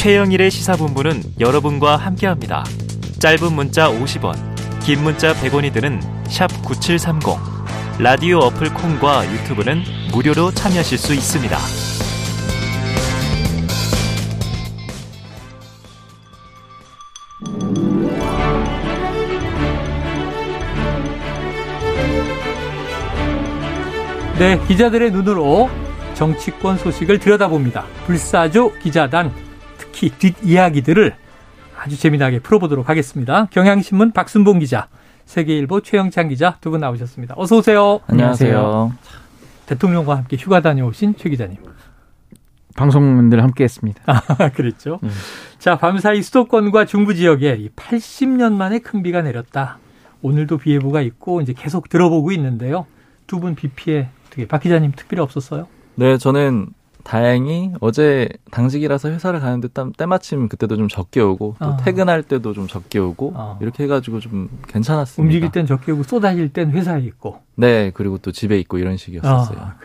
최영일의 시사본부는 여러분과 함께합니다. 짧은 문자 50원, 긴 문자 100원이 드는 9730. 라디오 어플 콩과 유튜브는 무료로 참여하실 수 있습니다. 네, 기자들의 눈으로 정치권 소식을 들여다봅니다. 불사조 기자단 특히 뒷이야기들을 아주 재미나게 풀어보도록 하겠습니다. 경향신문 박순봉 기자, 세계일보 최영찬 기자 두 분 나오셨습니다. 어서 오세요. 안녕하세요. 대통령과 함께 휴가 다녀오신 최 기자님. 방송분들 함께했습니다. 아, 그랬죠. 음. 자, 밤사이 수도권과 중부 지역에 80년 만에 큰 비가 내렸다. 오늘도 비 예보가 있고 이제 계속 들어보고 있는데요. 두 분 비 피해 어떻게 박 기자님 특별히 없었어요? 네, 저는 다행히 어제 당직이라서 회사를 가는데 때마침 그때도 좀 적게 오고 또 아. 퇴근할 때도 좀 적게 오고 아. 이렇게 해가지고 좀 괜찮았습니다. 움직일 땐 적게 오고 쏟아질 땐 회사에 있고. 네, 그리고 또 집에 있고 이런 식이었었어요. 아,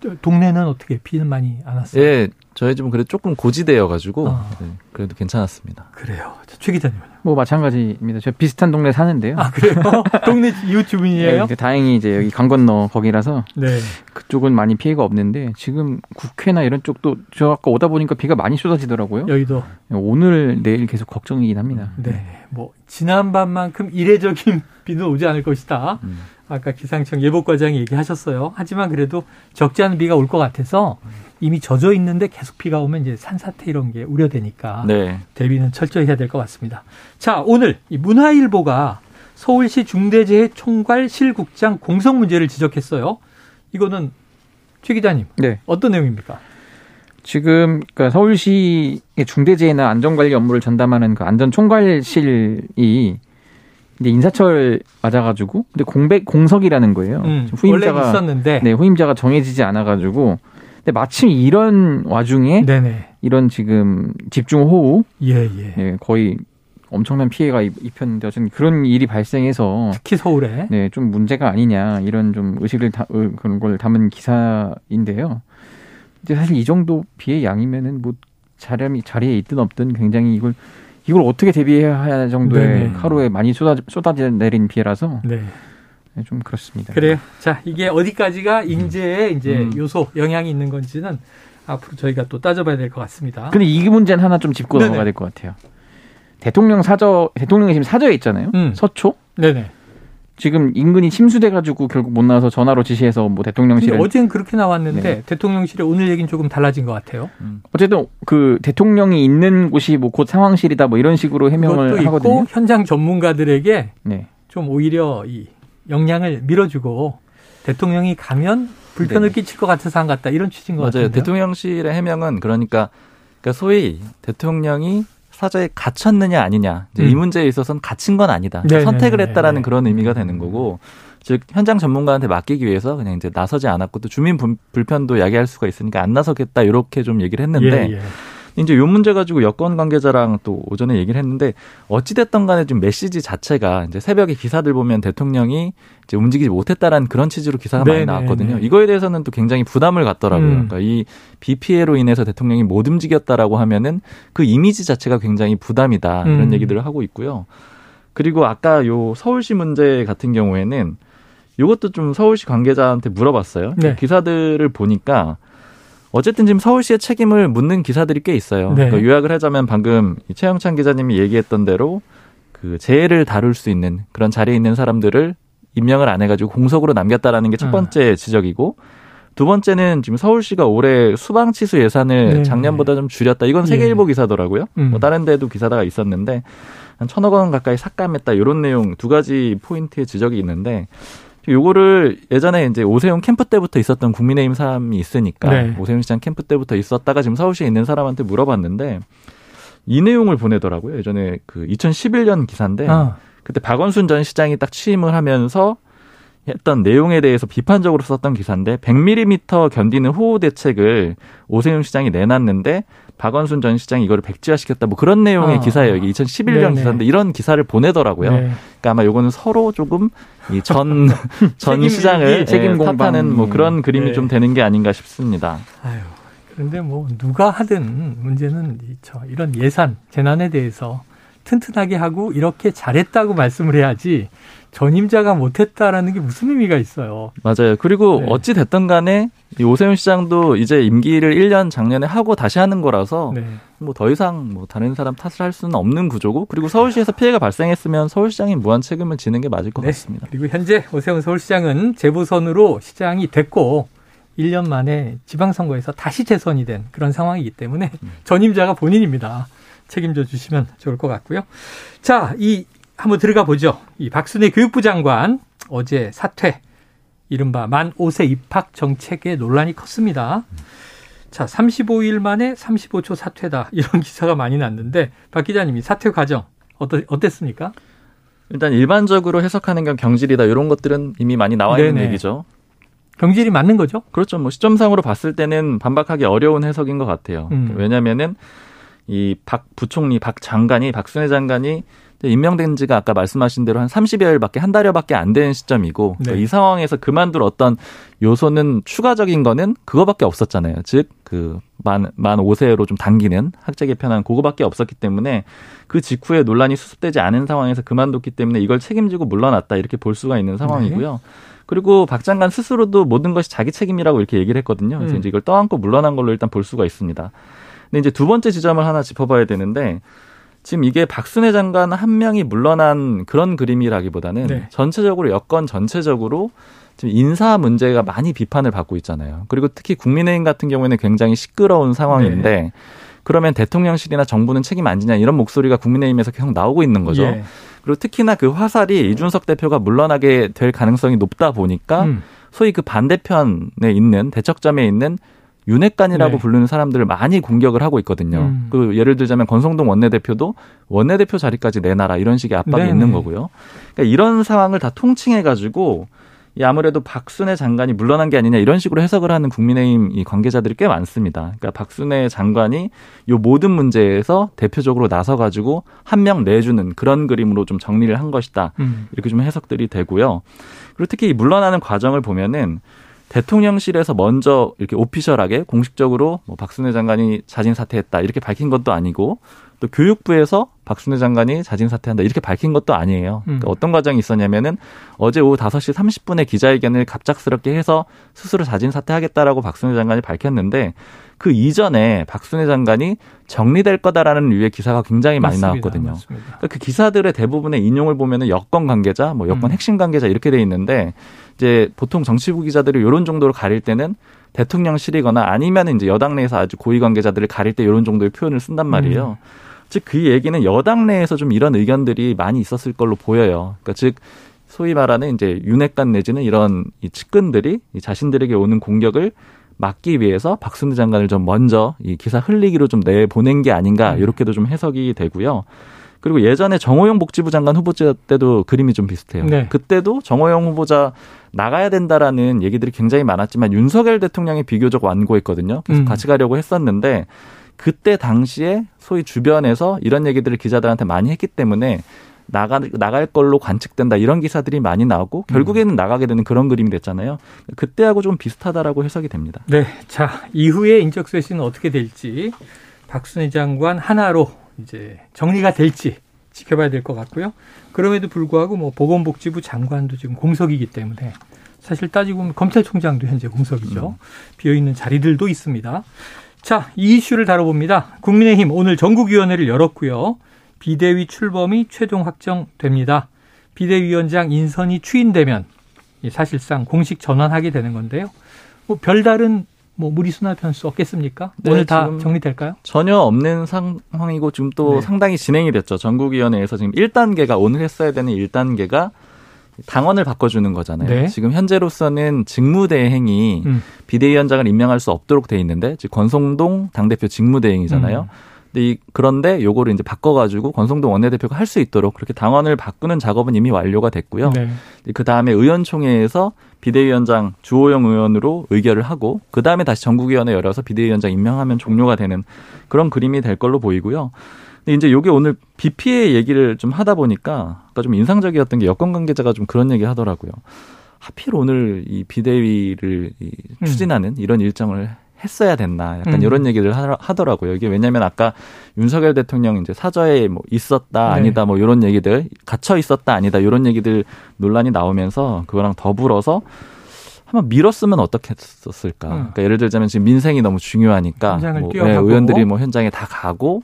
그래요. 동네는 어떻게 비는 많이 안 왔어요? 예, 저희 집은 그래도 조금 고지대여가지고 아. 네, 그래도 괜찮았습니다. 그래요. 최 기자님. 뭐 마찬가지입니다. 저 비슷한 동네 사는데요. 아 그래요? 동네 이웃 주민이에요? 네, 다행히 이제 여기 강 건너 거기라서 네. 그쪽은 많이 피해가 없는데 지금 국회나 이런 쪽도 저 아까 오다 보니까 비가 많이 쏟아지더라고요. 여기도 오늘 내일 계속 걱정이긴 합니다. 네, 뭐 지난 밤만큼 이례적인 비는 오지 않을 것이다. 음. 아까 기상청 예보과장이 얘기하셨어요. 하지만 그래도 적지 않은 비가 올 것 같아서 이미 젖어 있는데 계속 비가 오면 이제 산사태 이런 게 우려되니까 네. 대비는 철저히 해야 될 것 같습니다. 자, 오늘 이 문화일보가 서울시 중대재해 총괄 실국장 공석 문제를 지적했어요. 이거는 최 기자님, 네. 어떤 내용입니까? 지금 그러니까 서울시의 중대재해나 안전관리 업무를 전담하는 그 안전총괄실이 이제 인사철 맞아가지고 근데 공백 공석이라는 거예요. 음, 후임자가 있었는데 네 후임자가 정해지지 않아가지고 근데 마침 이런 와중에 네네. 이런 지금 집중 호우 예, 예. 네, 거의 엄청난 피해가 입혔는데 어쨌든 그런 일이 발생해서 특히 서울에 네, 좀 문제가 아니냐 이런 좀 의식을 다, 그런 걸 담은 기사인데요. 근데 사실 이 정도 비의 양이면은 뭐 자리에 자리에 있든 없든 굉장히 이걸 이걸 어떻게 대비해야 할 정도의 네네. 하루에 많이 쏟아 쏟아져 내린 비라서 네. 네, 좀 그렇습니다. 그래요. 자, 이게 어디까지가 음. 이제 음. 요소 영향이 있는 건지는 앞으로 저희가 또 따져봐야 될 것 같습니다. 근데 이 문제는 하나 좀 짚고 네네. 넘어가야 될 것 같아요. 대통령 사저 대통령이 지금 사저에 있잖아요. 음. 서초. 네네. 지금 인근이 침수돼 가지고 결국 못 나와서 전화로 지시해서 뭐 대통령실에 어제는 그렇게 나왔는데 네. 대통령실에 오늘 얘기는 조금 달라진 것 같아요. 음. 어쨌든 그 대통령이 있는 곳이 뭐 곧 상황실이다 뭐 이런 식으로 해명을 하거든요. 현장 전문가들에게 네. 좀 오히려 이 역량을 밀어주고 대통령이 가면 불편을 네. 끼칠 것 같아서 안 갔다 이런 취지인 것 같아요. 대통령실의 해명은 그러니까, 그러니까 소위 대통령이 사저에 갇혔느냐 아니냐 음. 이 문제에 있어서는 갇힌 건 아니다. 네네네네. 선택을 했다라는 그런 의미가 되는 거고 즉 현장 전문가한테 맡기기 위해서 그냥 이제 나서지 않았고 또 주민 불편도 야기할 수가 있으니까 안 나서겠다 이렇게 좀 얘기를 했는데 예, 예. 이제 요 문제 가지고 여권 관계자랑 또 오전에 얘기를 했는데 어찌됐던 간에 좀 메시지 자체가 이제 새벽에 기사들 보면 대통령이 이제 움직이지 못했다라는 그런 취지로 기사가 네네, 많이 나왔거든요. 네. 이거에 대해서는 또 굉장히 부담을 갖더라고요. 음. 그러니까 이비 피해로 인해서 대통령이 못 움직였다라고 하면은 그 이미지 자체가 굉장히 부담이다. 이런 음. 얘기들을 하고 있고요. 그리고 아까 요 서울시 문제 같은 경우에는 이것도 좀 서울시 관계자한테 물어봤어요. 네. 기사들을 보니까 어쨌든 지금 서울시의 책임을 묻는 기사들이 꽤 있어요. 네. 그러니까 요약을 하자면 방금 최영찬 기자님이 얘기했던 대로 그 재해를 다룰 수 있는 그런 자리에 있는 사람들을 임명을 안 해가지고 공석으로 남겼다라는 게 첫 번째 음. 지적이고 두 번째는 지금 서울시가 올해 수방 치수 예산을 네. 작년보다 좀 줄였다. 이건 세계일보 예. 기사더라고요. 음. 뭐 다른 데도 기사가 있었는데 한 천억 원 가까이 삭감했다. 이런 내용 두 가지 포인트의 지적이 있는데 요거를 예전에 이제 오세훈 캠프 때부터 있었던 국민의힘 사람이 있으니까 네. 오세훈 시장 캠프 때부터 있었다가 지금 서울시에 있는 사람한테 물어봤는데 이 내용을 보내더라고요. 예전에 그 2011년 기사인데 아. 그때 박원순 전 시장이 딱 취임을 하면서 했던 내용에 대해서 비판적으로 썼던 기사인데 100mm 견디는 호우 대책을 오세훈 시장이 내놨는데 박원순 전 시장이 이거를 백지화시켰다 뭐 그런 내용의 아. 기사예요. 이게 2011년 네네. 기사인데 이런 기사를 보내더라고요. 네. 그러니까 아마 요거는 서로 조금 이전전 전 시장을 책임 예, 탓하는 뭐 그런 그림이 네. 좀 되는 게 아닌가 싶습니다. 아유. 그런데 뭐 누가 하든 문제는 이런 예산 재난에 대해서 튼튼하게 하고 이렇게 잘했다고 말씀을 해야지 전임자가 못했다라는 게 무슨 의미가 있어요. 맞아요. 그리고 네. 어찌 됐든 간에 오세훈 시장도 이제 임기를 1년 작년에 하고 다시 하는 거라서 네. 뭐더 이상 뭐 다른 사람 탓을 할 수는 없는 구조고 그리고 서울시에서 피해가 발생했으면 서울시장이 무한 책임을 지는 게 맞을 것 네. 같습니다. 그리고 현재 오세훈 서울시장은 재보선으로 시장이 됐고 1년 만에 지방선거에서 다시 재선이 된 그런 상황이기 때문에 음. 전임자가 본인입니다. 책임져 주시면 좋을 것 같고요. 자, 이 한번 들어가 보죠. 이 박순애 교육부 장관 어제 사퇴, 이른바 만 5세 입학 정책에 논란이 컸습니다. 자, 35일 만에 35초 사퇴다. 이런 기사가 많이 났는데 박 기자님이 사퇴 과정 어떠, 어땠습니까? 일단 일반적으로 해석하는 건 경질이다. 이런 것들은 이미 많이 나와 있는 네네. 얘기죠. 경질이 맞는 거죠? 그렇죠. 뭐 시점상으로 봤을 때는 반박하기 어려운 해석인 것 같아요. 음. 왜냐면은 이 박 부총리, 박 장관이 박순애 장관이 임명된 지가 아까 말씀하신 대로 한 30여일밖에 한 달여밖에 안 되는 시점이고 네. 이 상황에서 그만둘 어떤 요소는 추가적인 거는 그거밖에 없었잖아요. 즉 그 만 만 5세로 좀 당기는 학제 개편안 그거밖에 없었기 때문에 그 직후에 논란이 수습되지 않은 상황에서 그만뒀기 때문에 이걸 책임지고 물러났다 이렇게 볼 수가 있는 상황이고요. 네. 그리고 박 장관 스스로도 모든 것이 자기 책임이라고 이렇게 얘기를 했거든요. 그래서 음. 이제 이걸 떠안고 물러난 걸로 일단 볼 수가 있습니다. 근데 이제 두 번째 지점을 하나 짚어봐야 되는데 지금 이게 박순애 장관 한 명이 물러난 그런 그림이라기보다는 네. 전체적으로 여권 전체적으로 지금 인사 문제가 많이 비판을 받고 있잖아요. 그리고 특히 국민의힘 같은 경우에는 굉장히 시끄러운 상황인데 네. 그러면 대통령실이나 정부는 책임 안 지냐 이런 목소리가 국민의힘에서 계속 나오고 있는 거죠. 예. 그리고 특히나 그 화살이 이준석 대표가 물러나게 될 가능성이 높다 보니까 음. 소위 그 반대편에 있는 대척점에 있는 윤핵관이라고 네. 부르는 사람들을 많이 공격을 하고 있거든요. 음. 그 예를 들자면 권성동 원내대표도 원내대표 자리까지 내놔라 이런 식의 압박이 네 있는 네. 거고요. 그러니까 이런 상황을 다 통칭해 가지고 이 아무래도 박순애 장관이 물러난 게 아니냐 이런 식으로 해석을 하는 국민의힘 이 관계자들이 꽤 많습니다. 그러니까 박순애 장관이 요 모든 문제에서 대표적으로 나서 가지고 한 명 내주는 그런 그림으로 좀 정리를 한 것이다. 음. 이렇게 좀 해석들이 되고요. 그리고 특히 이 물러나는 과정을 보면은 대통령실에서 먼저 이렇게 오피셜하게 공식적으로 뭐 박순애 장관이 자진 사퇴했다 이렇게 밝힌 것도 아니고 또 교육부에서 박순애 장관이 자진 사퇴한다 이렇게 밝힌 것도 아니에요. 그러니까 음. 어떤 과정이 있었냐면은 어제 오후 5시 30분에 기자회견을 갑작스럽게 해서 스스로 자진 사퇴하겠다라고 박순애 장관이 밝혔는데 그 이전에 박순애 장관이 정리될 거다라는 류의 기사가 굉장히 많이 맞습니다. 나왔거든요. 그러니까 그 기사들의 대부분의 인용을 보면은 여권 관계자, 뭐 여권 음. 핵심 관계자 이렇게 돼 있는데 이제 보통 정치부 기자들이 이런 정도로 가릴 때는 대통령실이거나 아니면 이제 여당 내에서 아주 고위 관계자들을 가릴 때 이런 정도의 표현을 쓴단 말이에요. 음. 즉그 얘기는 여당 내에서 좀 이런 의견들이 많이 있었을 걸로 보여요. 그러니까 즉 소위 말하는 이제 윤핵관 내지는 이런 이 측근들이 이 자신들에게 오는 공격을 막기 위해서 박순대 장관을 좀 먼저 이 기사 흘리기로 좀 내보낸 게 아닌가 음. 이렇게도 좀 해석이 되고요. 그리고 예전에 정호영 복지부 장관 후보자 때도 그림이 좀 비슷해요. 네. 그때도 정호영 후보자 나가야 된다라는 얘기들이 굉장히 많았지만 윤석열 대통령이 비교적 완고했거든요. 그래서 음. 같이 가려고 했었는데 그때 당시에 소위 주변에서 이런 얘기들을 기자들한테 많이 했기 때문에 나가 나갈 걸로 관측된다 이런 기사들이 많이 나오고 결국에는 음. 나가게 되는 그런 그림이 됐잖아요. 그때하고 좀 비슷하다라고 해석이 됩니다. 네, 자 이후에 인적 쇄신은 어떻게 될지 박순희 장관 하나로 이제 정리가 될지 지켜봐야 될 것 같고요. 그럼에도 불구하고 뭐 보건복지부 장관도 지금 공석이기 때문에 사실 따지고 보면 검찰총장도 현재 공석이죠. 음. 비어 있는 자리들도 있습니다. 자, 이 이슈를 다뤄봅니다. 국민의힘 오늘 전국위원회를 열었고요. 비대위 출범이 최종 확정됩니다. 비대위원장 인선이 추인되면 사실상 공식 전환하게 되는 건데요. 뭐 별다른 뭐 무리수나 변수 없겠습니까? 네, 오늘 다 정리될까요? 전혀 없는 상황이고 지금 또 네. 상당히 진행이 됐죠. 전국위원회에서 지금 1단계가 오늘 했어야 되는 1단계가 당원을 바꿔주는 거잖아요. 네. 지금 현재로서는 직무대행이 음. 비대위원장을 임명할 수 없도록 돼 있는데 즉 권성동 당대표 직무대행이잖아요. 음. 근데 이, 그런데 요거를 이제 바꿔가지고 권성동 원내대표가 할 수 있도록 그렇게 당원을 바꾸는 작업은 이미 완료가 됐고요. 네. 그 다음에 의원총회에서 비대위원장 주호영 의원으로 의결을 하고 그 다음에 다시 전국위원회 열어서 비대위원장 임명하면 종료가 되는 그런 그림이 될 걸로 보이고요. 근데 이제 요게 오늘 BPA 얘기를 좀 하다 보니까 아까 좀 인상적이었던 게 여권 관계자가 좀 그런 얘기 하더라고요. 하필 오늘 이 비대위를 음. 추진하는 이런 일정을 했어야 됐나 약간 음. 이런 얘기를 하더라고요. 이게 왜냐하면 아까 윤석열 대통령 이제 사저에 뭐 있었다 네. 아니다 뭐 이런 얘기들 갇혀 있었다 아니다 이런 얘기들 논란이 나오면서 그거랑 더불어서 한번 밀었으면 어떻게 했었을까. 음. 그러니까 예를 들자면 지금 민생이 너무 중요하니까 뭐, 네, 의원들이 뭐 현장에 다 가고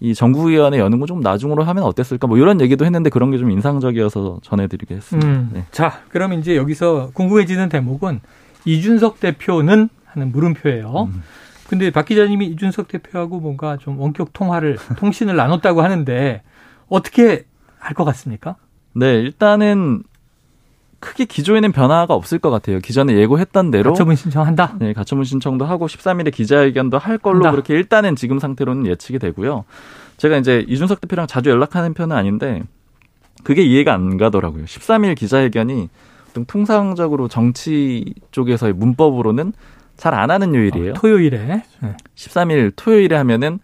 이 정부위원회 여는 거 좀 나중으로 하면 어땠을까 뭐 이런 얘기도 했는데 그런 게 좀 인상적이어서 전해드리겠습니다. 음. 네. 자, 그럼 이제 여기서 궁금해지는 대목은 이준석 대표는 하는 물음표예요. 음. 근데 박 기자님이 이준석 대표하고 뭔가 좀 원격 통화를 통신을 나눴다고 하는데 어떻게 할 것 같습니까? 네, 일단은 크게 기조에는 변화가 없을 것 같아요. 기존에 예고했던 대로 가처분 신청한다. 네, 가처분 신청도 하고 13일에 기자회견도 할 걸로 한다. 그렇게 일단은 지금 상태로는 예측이 되고요. 제가 이제 이준석 대표랑 자주 연락하는 편은 아닌데 그게 이해가 안 가더라고요. 13일 기자회견이 통상적으로 정치 쪽에서의 문법으로는 잘 안 하는 요일이에요. 어, 토요일에. 네. 13일 토요일에 하면은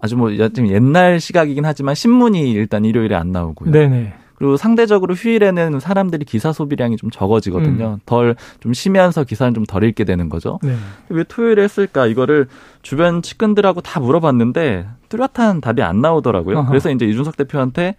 아주 뭐 옛날 시각이긴 하지만 신문이 일단 일요일에 안 나오고요. 네네. 그리고 상대적으로 휴일에는 사람들이 기사 소비량이 좀 적어지거든요. 음. 덜좀 쉬면서 기사는 좀 덜 읽게 되는 거죠. 네. 왜 토요일에 했을까? 이거를 주변 측근들하고 다 물어봤는데 뚜렷한 답이 안 나오더라고요. 어허. 그래서 이제 이준석 대표한테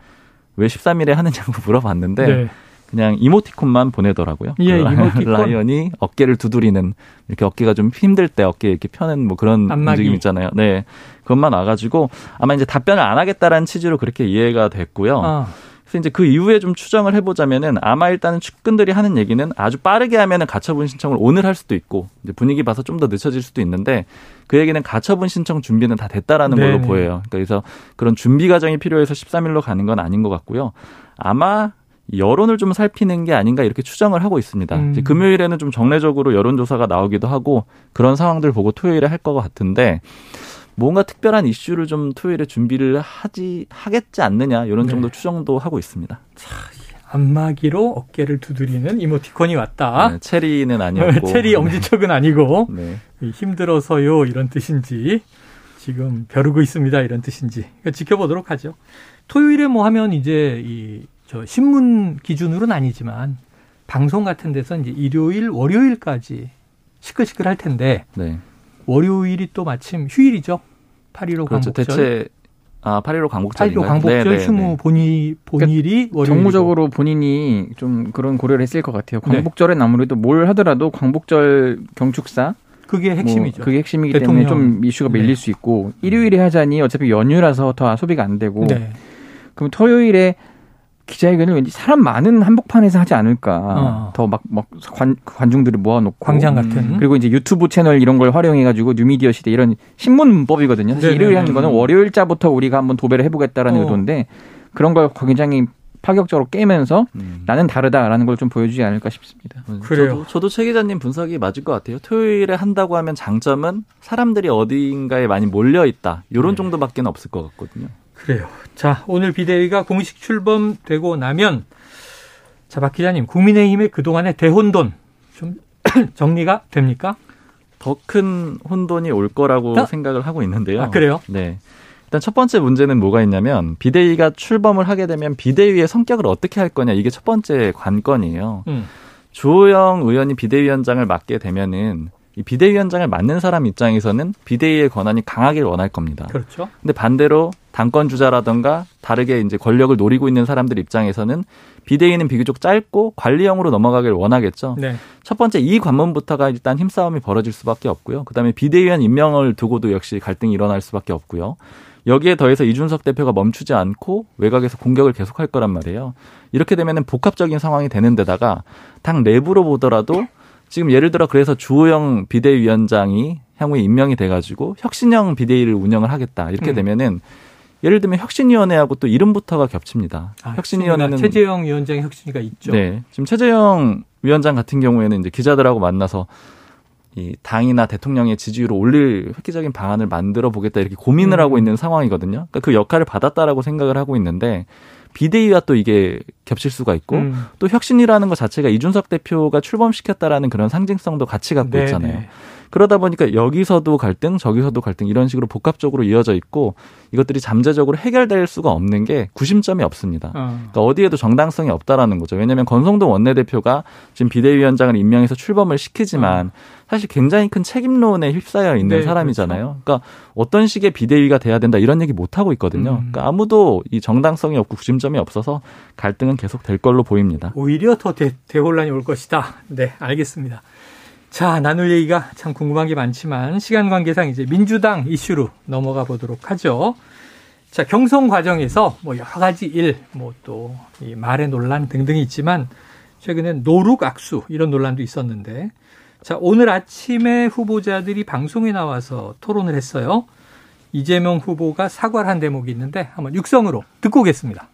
왜 13일에 하느냐고 물어봤는데 네. 그냥 이모티콘만 보내더라고요. 예, 그 이모티콘. 라이언이 어깨를 두드리는 이렇게 어깨가 좀 힘들 때 어깨 이렇게 펴는 뭐 그런 안마기. 움직임 있잖아요. 네, 그것만 와가지고 아마 이제 답변을 안 하겠다라는 취지로 그렇게 이해가 됐고요. 아. 그래서 이제 그 이후에 좀 추정을 해보자면은 아마 일단은 측근들이 하는 얘기는 아주 빠르게 하면은 가처분 신청을 오늘 할 수도 있고 이제 분위기 봐서 좀 더 늦춰질 수도 있는데 그 얘기는 가처분 신청 준비는 다 됐다라는 네네. 걸로 보여요. 그러니까 그래서 그런 준비 과정이 필요해서 13일로 가는 건 아닌 것 같고요. 아마 여론을 좀 살피는 게 아닌가 이렇게 추정을 하고 있습니다. 음. 금요일에는 좀 정례적으로 여론조사가 나오기도 하고 그런 상황들 보고 토요일에 할 것 같은데 뭔가 특별한 이슈를 좀 토요일에 준비를 하지 하겠지 않느냐 이런 정도 네. 추정도 하고 있습니다. 자, 안마기로 어깨를 두드리는 이모티콘이 왔다. 네, 체리는 아니었고 체리 엄지척은 아니고 네. 힘들어서요 이런 뜻인지 지금 벼르고 있습니다 이런 뜻인지 그러니까 지켜보도록 하죠. 토요일에 뭐 하면 이제 이 저 신문 기준으로는 아니지만 방송 같은 데서 이제 일요일 월요일까지 시끌시끌 할 텐데 네. 월요일이 또 마침 휴일이죠. 8.15 그렇죠. 광복절. 대체 아, 8.15 광복절. 8.15 광복절 네네, 휴무 네. 본이, 본일이 그러니까 정무적으로 본인이 좀 그런 고려를 했을 것 같아요. 네. 광복절엔 네. 아무래도 뭘 하더라도 광복절 경축사 그게 뭐 핵심이죠. 뭐 그게 핵심이기 대통령. 때문에 좀 이슈가 밀릴 네. 수 있고 일요일에 하자니 어차피 연휴라서 더 소비가 안 되고 네. 그럼 토요일에 기자회견을 왠지 사람 많은 한복판에서 하지 않을까. 어. 더막 막 관, 관중들을 모아놓고 광장 같은. 음. 그리고 이제 유튜브 채널 이런 걸 활용해가지고 뉴미디어 시대 이런 신문 문법이거든요. 사실 일요일 하는 거는 월요일자부터 우리가 한번 도배를 해보겠다라는 어. 의도인데 그런 걸 굉장히 파격적으로 깨면서 음. 나는 다르다라는 걸 좀 보여주지 않을까 싶습니다. 음, 그래요. 저도, 저도 최 기자님 분석이 맞을 것 같아요. 토요일에 한다고 하면 장점은 사람들이 어디인가에 많이 몰려 있다. 이런 네. 정도밖에 없을 것 같거든요. 그래요. 자, 오늘 비대위가 공식 출범되고 나면 자, 박 기자님, 국민의힘의 그동안의 대혼돈 좀 정리가 됩니까? 더 큰 혼돈이 올 거라고 아? 생각을 하고 있는데요. 아, 그래요? 네. 일단 첫 번째 문제는 뭐가 있냐면 비대위가 출범을 하게 되면 비대위의 성격을 어떻게 할 거냐 이게 첫 번째 관건이에요. 음. 주호영 의원이 비대위원장을 맡게 되면은 이 비대위원장을 맡는 사람 입장에서는 비대위의 권한이 강하길 원할 겁니다. 그렇죠. 근데 반대로 당권 주자라던가 다르게 이제 권력을 노리고 있는 사람들 입장에서는 비대위는 비교적 짧고 관리형으로 넘어가길 원하겠죠. 네. 첫 번째 이 관문부터가 일단 힘싸움이 벌어질 수밖에 없고요. 그다음에 비대위원 임명을 두고도 역시 갈등이 일어날 수밖에 없고요. 여기에 더해서 이준석 대표가 멈추지 않고 외곽에서 공격을 계속할 거란 말이에요. 이렇게 되면은 복합적인 상황이 되는 데다가 당 내부로 보더라도 지금 예를 들어 그래서 주호영 비대위원장이 향후에 임명이 돼가지고 혁신형 비대위를 운영을 하겠다 이렇게 음. 되면은 예를 들면 혁신위원회하고 또 이름부터가 겹칩니다. 아, 혁신위원회는 최재형 위원장의 혁신위가 있죠. 네, 지금 최재형 위원장 같은 경우에는 이제 기자들하고 만나서 이 당이나 대통령의 지지율을 올릴 획기적인 방안을 만들어 보겠다 이렇게 고민을 음. 하고 있는 상황이거든요. 그러니까 그 역할을 받았다라고 생각을 하고 있는데 비대위와 또 이게 겹칠 수가 있고 음. 또 혁신이라는 것 자체가 이준석 대표가 출범시켰다라는 그런 상징성도 같이 갖고 네네. 있잖아요. 그러다 보니까 여기서도 갈등, 저기서도 갈등 이런 식으로 복합적으로 이어져 있고 이것들이 잠재적으로 해결될 수가 없는 게 구심점이 없습니다. 어. 그러니까 어디에도 정당성이 없다라는 거죠. 왜냐하면 권성동 원내대표가 지금 비대위원장을 임명해서 출범을 시키지만 어. 사실 굉장히 큰 책임론에 휩싸여 있는 네, 사람이잖아요. 그렇죠. 그러니까 어떤 식의 비대위가 돼야 된다 이런 얘기 못 하고 있거든요. 음. 그러니까 아무도 이 정당성이 없고 구심점이 없어서 갈등은 계속 될 걸로 보입니다. 오히려 더 대, 대혼란이 올 것이다. 네, 알겠습니다. 자, 나눌 얘기가 참 궁금한 게 많지만 시간 관계상 이제 민주당 이슈로 넘어가 보도록 하죠. 자, 경선 과정에서 뭐 여러 가지 일, 뭐 또 이 말의 논란 등등이 있지만 최근엔 노룩 악수 이런 논란도 있었는데 자, 오늘 아침에 후보자들이 방송에 나와서 토론을 했어요. 이재명 후보가 사과를 한 대목이 있는데 한번 육성으로 듣고 오겠습니다.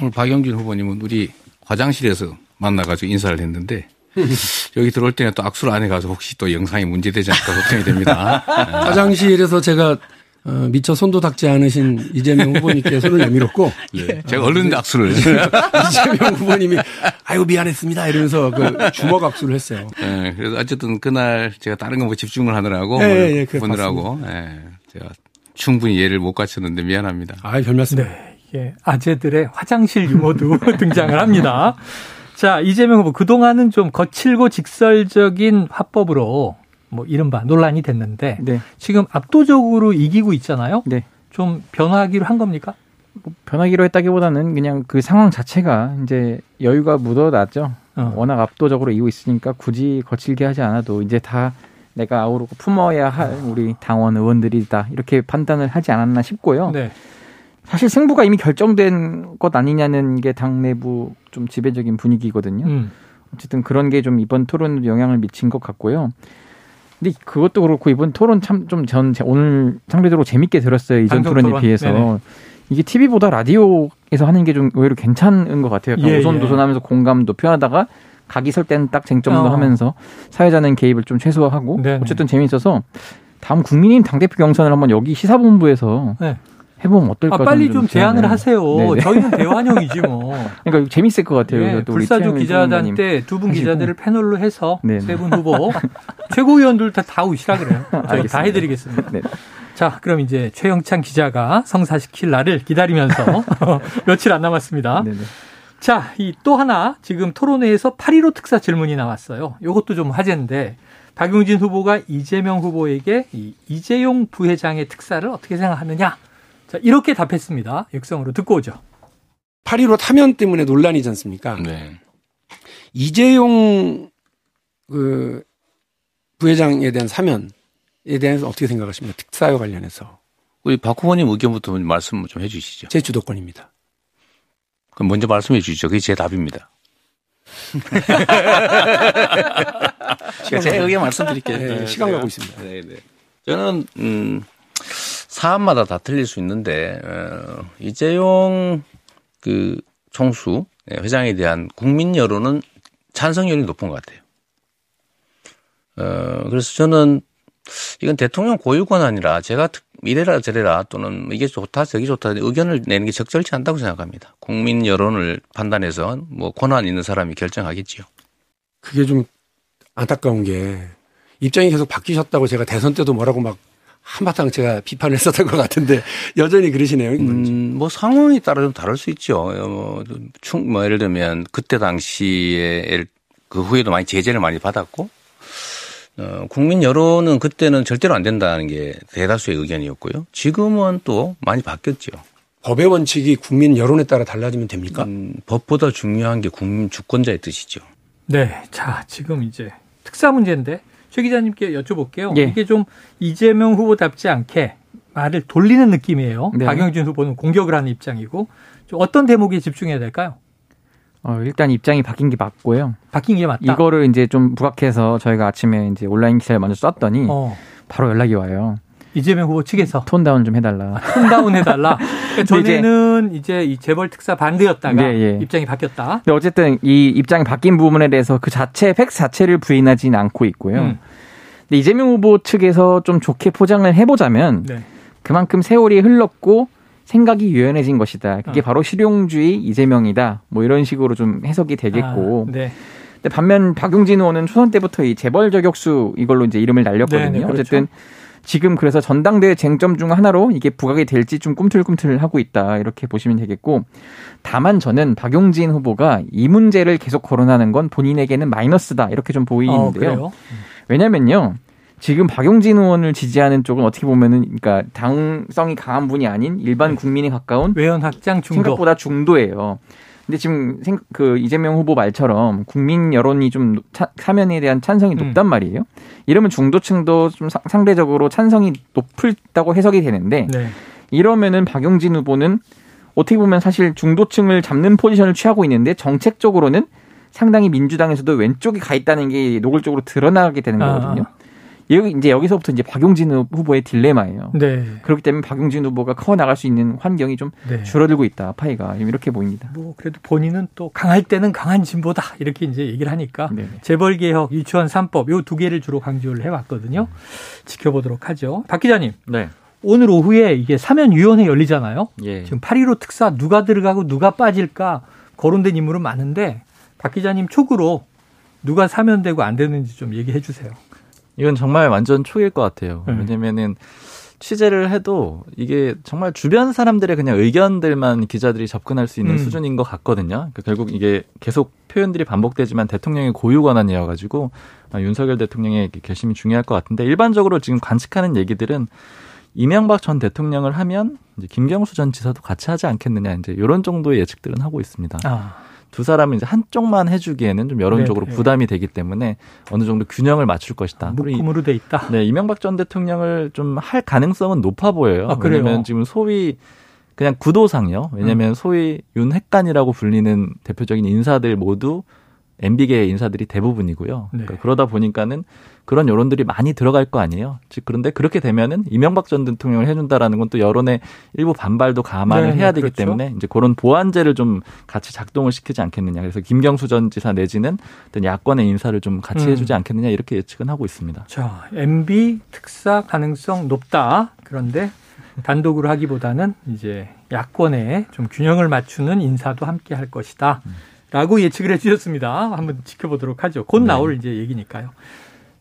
오늘 박영진 후보님은 우리 화장실에서 만나가지고 인사를 했는데 여기 들어올 때는 또 악수를 안 해가지고 혹시 또 영상이 문제되지 않을까 걱정이 됩니다. 화장실에서 제가 어, 미처 손도 닦지 않으신 이재명 후보님께 손을 내밀었고, 예. 제가 얼른 악수를. 이재명 후보님이, 아유, 미안했습니다. 이러면서 그 주먹 악수를 했어요. 예, 그래서 어쨌든 그날 제가 다른 거뭐 집중을 하느라고, 예, 예, 예 보느라고, 예, 제가 충분히 예를 못 갖췄는데 미안합니다. 아, 별 말씀. 네. 예, 아재들의 화장실 유머도 등장을 합니다. 자, 이재명 후보 그동안은 좀 거칠고 직설적인 화법으로 뭐 이른바 논란이 됐는데 네. 지금 압도적으로 이기고 있잖아요. 네. 좀 변화하기로 한 겁니까? 뭐 변하기로 했다기보다는 그냥 그 상황 자체가 이제 여유가 묻어났죠. 어. 워낙 압도적으로 이기고 있으니까 굳이 거칠게 하지 않아도 이제 다 내가 아우르고 품어야 할 우리 당원 의원들이다 이렇게 판단을 하지 않았나 싶고요. 네. 사실 승부가 이미 결정된 것 아니냐는 게 당 내부 좀 지배적인 분위기거든요. 음. 어쨌든 그런 게 좀 이번 토론에 영향을 미친 것 같고요. 근데 그것도 그렇고 이번 토론 참 좀 전 오늘 상대적으로 재밌게 들었어요. 이전 토론에 토론. 비해서. 네네. 이게 TV보다 라디오에서 하는 게 좀 의외로 괜찮은 것 같아요. 약간 예, 오손도손하면서 예. 공감도 표현하다가 각이 설 때는 딱 쟁점도 어. 하면서 사회자는 개입을 좀 최소화하고 네네. 어쨌든 재미있어서 다음 국민의힘 당대표 경선을 한번 여기 시사본부에서 네. 해보면 어떨까? 아, 빨리 좀 제안을 하세요. 네네. 저희는 대환영이지 뭐. 그러니까 재밌을 것 같아요. 네, 불사조 기자단 때 두 분 기자들을 패널로 해서 세 분 후보 최고위원들 다, 다 오시라 그래요. 저희 다 해드리겠습니다. 네. 자, 그럼 이제 최영찬 기자가 성사시킬 날을 기다리면서 며칠 안 남았습니다. 네네. 자, 이 또 하나 지금 토론회에서 8.15 특사 질문이 나왔어요. 이것도 좀 화제인데 박용진 후보가 이재명 후보에게 이 이재용 부회장의 특사를 어떻게 생각하느냐 자, 이렇게 답했습니다. 육성으로 듣고 오죠. 8.15 타면 때문에 논란이지 않습니까? 네. 이재용 그 부회장에 대한 사면에 대해서 어떻게 생각하십니까? 특사와 관련해서. 우리 박 후보님 의견부터 말씀 좀 해주시죠. 제 주도권입니다. 그럼 먼저 말씀해 주시죠. 그게 제 답입니다. 제 의견 말씀드릴게요. 네, 시간 가고 있습니다. 네, 네. 저는 음, 사안마다 다 틀릴 수 있는데 어, 이재용 그 총수 예, 회장에 대한 국민 여론은 찬성률이 높은 것 같아요. 어, 그래서 저는 이건 대통령 고유권 아니라 제가 이래라 저래라 또는 이게 좋다 저기 좋다 의견을 내는 게 적절치 않다고 생각합니다. 국민 여론을 판단해서 뭐 권한 있는 사람이 결정하겠지요. 그게 좀 안타까운 게 입장이 계속 바뀌셨다고 제가 대선 때도 뭐라고 막 한바탕 제가 비판을 했었던 것 같은데 여전히 그러시네요. 음, 뭐 상황에 따라 좀 다를 수 있죠. 뭐, 충, 뭐 예를 들면 그때 당시에 그 후에도 많이 제재를 많이 받았고 어, 국민 여론은 그때는 절대로 안 된다는 게 대다수의 의견이었고요. 지금은 또 많이 바뀌었죠. 법의 원칙이 국민 여론에 따라 달라지면 됩니까? 음, 법보다 중요한 게 국민 주권자의 뜻이죠. 네. 자, 지금 이제 특사 문제인데 최 기자님께 여쭤볼게요. 예. 이게 좀 이재명 후보답지 않게 말을 돌리는 느낌이에요. 네. 박영준 후보는 공격을 하는 입장이고 좀 어떤 대목에 집중해야 될까요? 어, 일단 입장이 바뀐 게 맞고요. 바뀐 게 맞다. 이거를 이제 좀 부각해서 저희가 아침에 이제 온라인 기사를 먼저 썼더니 어. 바로 연락이 와요. 이재명 후보 측에서 톤 다운 좀 해달라. 아, 톤 다운 해달라. 그러니까 전에는 이제 이 재벌 특사 반대였다가 네, 예. 입장이 바뀌었다. 근데 어쨌든 이 입장이 바뀐 부분에 대해서 그 자체 팩 자체를 부인하지는 않고 있고요. 음. 근데 이재명 후보 측에서 좀 좋게 포장을 해보자면 네. 그만큼 세월이 흘렀고 생각이 유연해진 것이다. 그게 어. 바로 실용주의 이재명이다. 뭐 이런 식으로 좀 해석이 되겠고. 아, 네. 근데 반면 박용진 의원은 초선 때부터 이 재벌 저격수 이걸로 이제 이름을 날렸거든요. 네네, 그렇죠. 어쨌든 지금 그래서 전당대회 쟁점 중 하나로 이게 부각이 될지 좀 꿈틀꿈틀 하고 있다 이렇게 보시면 되겠고 다만 저는 박용진 후보가 이 문제를 계속 거론하는 건 본인에게는 마이너스다 이렇게 좀 보이는데요. 어, 왜냐면요. 지금 박용진 의원을 지지하는 쪽은 어떻게 보면은 그러니까 당성이 강한 분이 아닌 일반 네. 국민이 가까운 외연 확장 중도 생각보다 중도예요. 근데 지금 생, 그 이재명 후보 말처럼 국민 여론이 좀 차, 사면에 대한 찬성이 음. 높단 말이에요. 이러면 중도층도 좀 사, 상대적으로 찬성이 높을다고 해석이 되는데 네. 이러면은 박용진 후보는 어떻게 보면 사실 중도층을 잡는 포지션을 취하고 있는데 정책적으로는 상당히 민주당에서도 왼쪽이 가 있다는 게 노골적으로 드러나게 되는 아. 거거든요. 아. 여기 이제 여기서부터 이제 박용진 후보의 딜레마예요. 네. 그렇기 때문에 박용진 후보가 커 나갈 수 있는 환경이 좀 네. 줄어들고 있다. 파이가 이렇게 보입니다. 뭐 그래도 본인은 또 강할 때는 강한 진보다 이렇게 이제 얘기를 하니까 네. 재벌 개혁, 유치원 3법 요 두 개를 주로 강조를 해왔거든요. 지켜보도록 하죠. 박 기자님. 네. 오늘 오후에 이게 사면위원회 열리잖아요. 예. 지금 8.15 특사 누가 들어가고 누가 빠질까 거론된 인물은 많은데 박 기자님 촉으로 누가 사면되고 안 되는지 좀 얘기해 주세요. 이건 정말 완전 초일 것 같아요. 음. 왜냐면은 취재를 해도 이게 정말 주변 사람들의 그냥 의견들만 기자들이 접근할 수 있는 음. 수준인 것 같거든요. 그러니까 결국 이게 계속 표현들이 반복되지만 대통령의 고유 권한이어가지고 아, 윤석열 대통령의 결심이 중요할 것 같은데 일반적으로 지금 관측하는 얘기들은 이명박 전 대통령을 하면 이제 김경수 전 지사도 같이 하지 않겠느냐 이제 이런 정도의 예측들은 하고 있습니다. 아. 두 사람은 이제 한쪽만 해주기에는 좀 여론적으로 네, 네. 부담이 되기 때문에 어느 정도 균형을 맞출 것이다. 묶음으로 돼 있다. 네, 이명박 전 대통령을 좀 할 가능성은 높아 보여요. 아, 왜냐면 지금 소위 그냥 구도상요. 왜냐면 음. 소위 윤핵관이라고 불리는 대표적인 인사들 모두 MB계 인사들이 대부분이고요. 네. 그러니까 그러다 보니까는 그런 여론들이 많이 들어갈 거 아니에요. 즉 그런데 그렇게 되면은 이명박 전 대통령을 해준다라는 건 또 여론의 일부 반발도 감안을 네, 해야 되기 그렇죠. 때문에 이제 그런 보완제를 좀 같이 작동을 시키지 않겠느냐. 그래서 김경수 전 지사 내지는 어떤 야권의 인사를 좀 같이 음. 해주지 않겠느냐 이렇게 예측은 하고 있습니다. 자, MB 특사 가능성 높다. 그런데 단독으로 하기보다는 이제 야권에 좀 균형을 맞추는 인사도 함께 할 것이다. 라고 예측을 해주셨습니다. 한번 지켜보도록 하죠. 곧 네. 나올 이제 얘기니까요.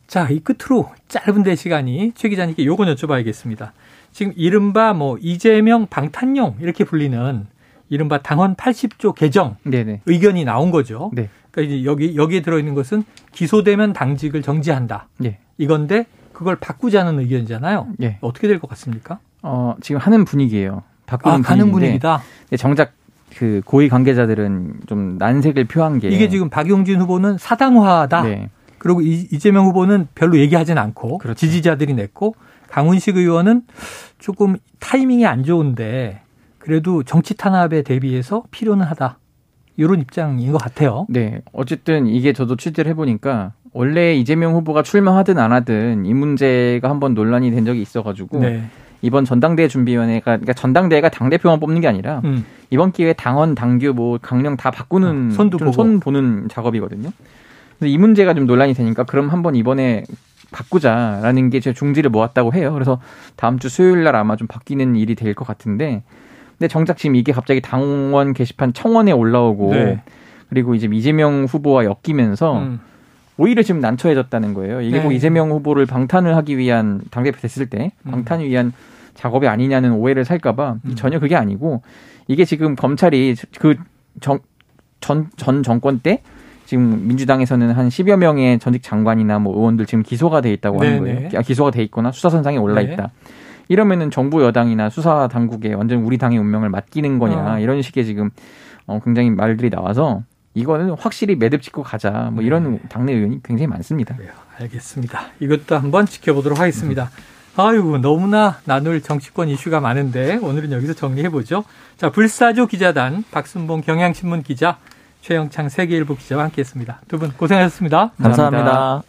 자, 이 끝으로 짧은 대 시간이 최 기자님께 요거 여쭤봐야겠습니다. 지금 이른바 뭐 이재명 방탄용 이렇게 불리는 이른바 당헌 80조 개정 네네. 의견이 나온 거죠. 네. 그러니까 이제 여기 여기에 들어 있는 것은 기소되면 당직을 정지한다. 네. 이건데 그걸 바꾸자는 의견이잖아요. 네. 어떻게 될 것 같습니까? 어, 지금 하는 분위기예요. 바꾸는 아, 가는 분위기다. 네, 정작 그 고위 관계자들은 좀 난색을 표한 게 이게 지금 박용진 후보는 사당화다. 네. 그리고 이재명 후보는 별로 얘기하진 않고 그렇죠. 지지자들이 냈고 강훈식 의원은 조금 타이밍이 안 좋은데 그래도 정치 탄압에 대비해서 필요는 하다. 이런 입장인 것 같아요. 네. 어쨌든 이게 저도 취재를 해보니까 원래 이재명 후보가 출마하든 안 하든 이 문제가 한번 논란이 된 적이 있어가지고 네. 이번 전당대회 준비위원회가 그러니까 전당대회가 당 대표만 뽑는 게 아니라 음. 이번 기회에 당원, 당규, 뭐 강령 다 바꾸는 어, 손도 보고. 손 보는 작업이거든요. 그래서 이 문제가 좀 논란이 되니까 그럼 한번 이번에 바꾸자라는 게 제 중지를 모았다고 해요. 그래서 다음 주 수요일 날 아마 좀 바뀌는 일이 될 것 같은데 근데 정작 지금 이게 갑자기 당원 게시판 청원에 올라오고 네. 그리고 이제 이재명 후보와 엮이면서 음. 오히려 지금 난처해졌다는 거예요. 이게 네. 꼭 이재명 후보를 방탄을 하기 위한 당대표 됐을 때 음. 방탄을 위한 작업이 아니냐는 오해를 살까봐 음. 전혀 그게 아니고 이게 지금 검찰이 그 전, 전, 전 정권 때 지금 민주당에서는 한 10여 명의 전직 장관이나 뭐 의원들 지금 기소가 돼 있다고 하는 네네. 거예요. 아, 기소가 돼 있거나 수사선상에 올라 네. 있다. 네. 이러면은 정부 여당이나 수사 당국에 완전 우리 당의 운명을 맡기는 거냐 어. 이런 식의 지금 어 굉장히 말들이 나와서 이거는 확실히 매듭 짓고 가자 뭐 이런 네. 당내 의원이 굉장히 많습니다. 네, 알겠습니다. 이것도 한번 지켜보도록 하겠습니다. 아유 너무나 나눌 정치권 이슈가 많은데 오늘은 여기서 정리해 보죠. 자 불사조 기자단 박순봉 경향신문 기자 최영창 세계일보 기자와 함께했습니다. 두 분 고생하셨습니다 감사합니다. 감사합니다.